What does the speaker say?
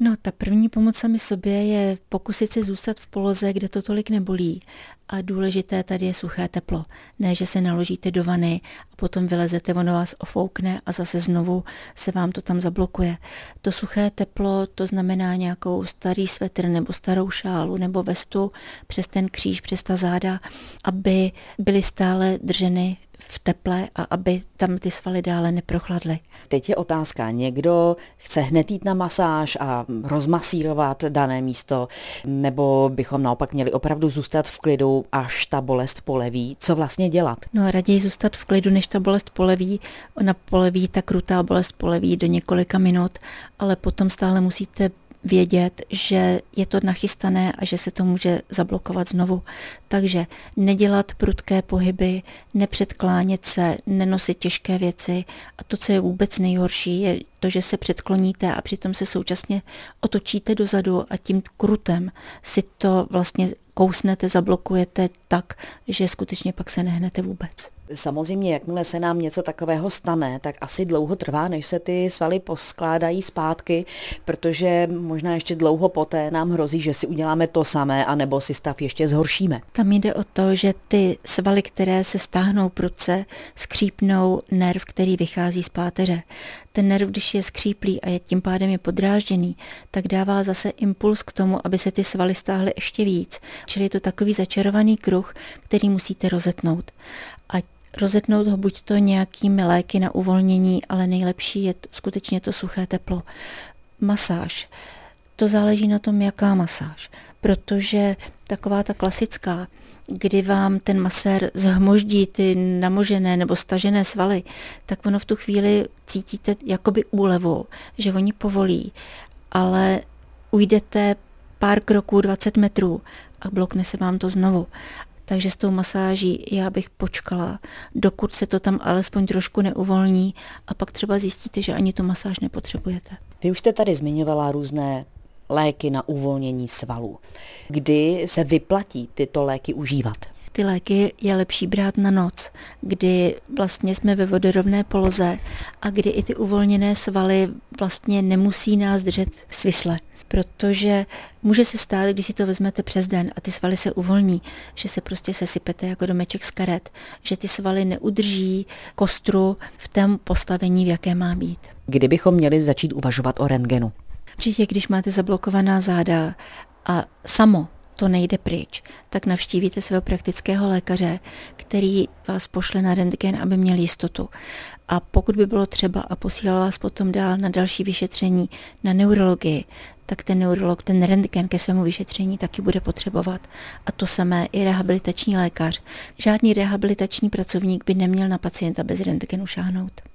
No, ta první pomoc sami sobě je pokusit se zůstat v poloze, kde to tolik nebolí. A důležité tady je suché teplo. Ne, že se naložíte do vany a potom vylezete, ono vás ofoukne a zase znovu se vám to tam zablokuje. To suché teplo, to znamená nějakou starý svetr nebo starou šálu nebo vestu přes ten kříž, přes ta záda, aby byly stále drženy v teple a aby tam ty svaly dále neprochladly. Teď je otázka, někdo chce hned jít na masáž a rozmasírovat dané místo, nebo bychom naopak měli opravdu zůstat v klidu, až ta bolest poleví. Co vlastně dělat? No raději zůstat v klidu, než ta bolest poleví. Ona poleví, ta krutá bolest poleví do několika minut, ale potom stále musíte vědět, že je to nachystané a že se to může zablokovat znovu. Takže nedělat prudké pohyby, nepředklánět se, nenosit těžké věci a to, co je vůbec nejhorší, je to, že se předkloníte a přitom se současně otočíte dozadu a tím krutem si to vlastně kousnete, zablokujete tak, že skutečně pak se nehnete vůbec. Samozřejmě, jakmile se nám něco takového stane, tak asi dlouho trvá, než se ty svaly poskládají zpátky, protože možná ještě dlouho poté nám hrozí, že si uděláme to samé, anebo si stav ještě zhoršíme. Tam jde o to, že ty svaly, které se stáhnou prudce, skřípnou nerv, který vychází z páteře. Ten nerv, když je skříplý a je tím pádem je podrážděný, tak dává zase impuls k tomu, aby se ty svaly stáhly ještě víc. Čili je to takový začarovaný kruh, který musíte rozetnout. A rozetnout ho buď to nějakými léky na uvolnění, ale nejlepší je to, skutečně to suché teplo. Masáž. To záleží na tom, jaká masáž. Protože taková ta klasická, kdy vám ten masér zhmoždí ty namožené nebo stažené svaly, tak ono v tu chvíli cítíte jakoby úlevu, že oni povolí, ale ujdete pár kroků, 20 metrů a blokne se vám to znovu. Takže s tou masáží já bych počkala, dokud se to tam alespoň trošku neuvolní a pak třeba zjistíte, že ani tu masáž nepotřebujete. Vy už jste tady zmiňovala různé léky na uvolnění svalů. Kdy se vyplatí tyto léky užívat? Ty léky je lepší brát na noc, kdy vlastně jsme ve vodorovné poloze a kdy i ty uvolněné svaly vlastně nemusí nás držet svisle protože může se stát, když si to vezmete přes den a ty svaly se uvolní, že se prostě sesypete jako domeček z karet, že ty svaly neudrží kostru v tom postavení, v jaké má být. Kdybychom měli začít uvažovat o rentgenu? Určitě, když máte zablokovaná záda a samo to nejde pryč, tak navštívíte svého praktického lékaře, který vás pošle na rentgen, aby měl jistotu. A pokud by bylo třeba a posílal vás potom dál na další vyšetření na neurologii, tak ten neurolog ten rentgen ke svému vyšetření taky bude potřebovat. A to samé i rehabilitační lékař. Žádný rehabilitační pracovník by neměl na pacienta bez rentgenu šáhnout.